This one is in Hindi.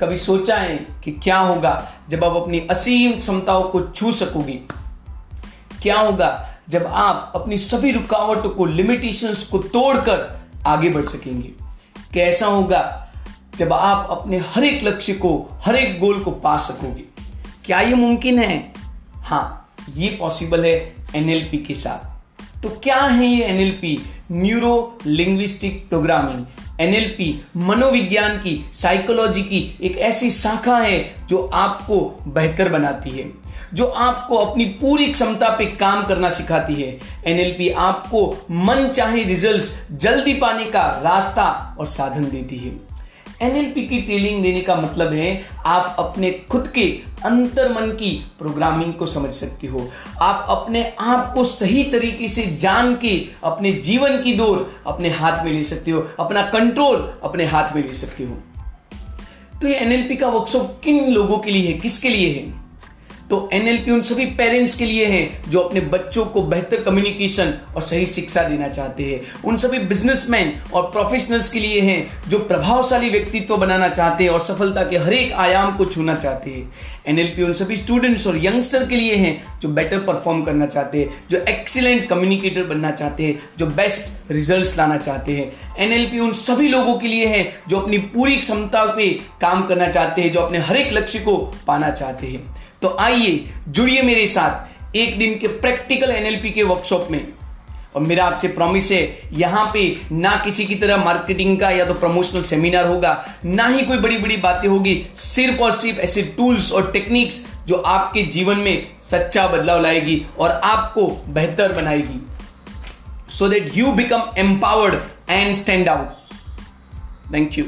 कभी सोचा है कि क्या होगा जब आप अपनी असीम क्षमताओं को छू सकोगे? क्या होगा जब आप अपनी सभी रुकावटों को लिमिटेशंस को तोड़कर आगे बढ़ सकेंगे? कैसा होगा जब आप अपने हर एक लक्ष्य को, हर एक गोल को पा सकोगे? क्या यह मुमकिन है? हाँ ये पॉसिबल है एनएलपी के साथ। तो क्या है ये NLP neuro linguistic programming NLP, मनोविज्ञान की साइकोलॉजी की एक ऐसी शाखा है जो आपको बेहतर बनाती है, जो आपको अपनी पूरी क्षमता पे काम करना सिखाती है। एनएलपी आपको मन चाहे रिज़ल्ट जल्दी पाने का रास्ता और साधन देती है। एनएलपी की ट्रेनिंग लेने का मतलब है, आप अपने खुद के अंतर मन की प्रोग्रामिंग को समझ सकते हो। आप अपने आप को सही तरीके से जान के अपने जीवन की दौर अपने हाथ में ले सकते हो, अपना कंट्रोल अपने हाथ में ले सकते हो। तो ये एनएलपी का वर्कशॉप किन लोगों के लिए है? किसके लिए है? तो एनएलपी उन सभी पेरेंट्स के लिए है जो अपने बच्चों को बेहतर कम्युनिकेशन और सही शिक्षा देना चाहते हैं। उन सभी बिजनेसमैन और प्रोफेशनल्स के लिए हैं जो प्रभावशाली व्यक्तित्व बनाना चाहते हैं और सफलता के हर एक आयाम को छूना चाहते हैं। एनएलपी उन सभी स्टूडेंट्स और यंगस्टर के लिए हैं जो बेटर परफॉर्म करना चाहते हैं, जो एक्सीलेंट कम्युनिकेटर बनना चाहते हैं, जो बेस्ट रिज़ल्ट लाना चाहते हैं। एनएलपी उन सभी लोगों के लिए है जो अपनी पूरी क्षमता पे काम करना चाहते हैं, जो अपने हर एक लक्ष्य को पाना चाहते हैं। तो आइए जुड़िए मेरे साथ एक दिन के प्रैक्टिकल एनएलपी के वर्कशॉप में। और मेरा आपसे प्रॉमिस है, यहाँ पे ना किसी की तरह मार्केटिंग का या तो प्रमोशनल सेमिनार होगा, ना ही कोई बड़ी बड़ी बातें होगी, सिर्फ़ और सिर्फ़ ऐसे टूल्स और टेक्निक्स जो आपके जीवन में सच्चा बदलाव लाएगी और आपको बेहतर बनाएगी। So that you become empowered and stand out thank you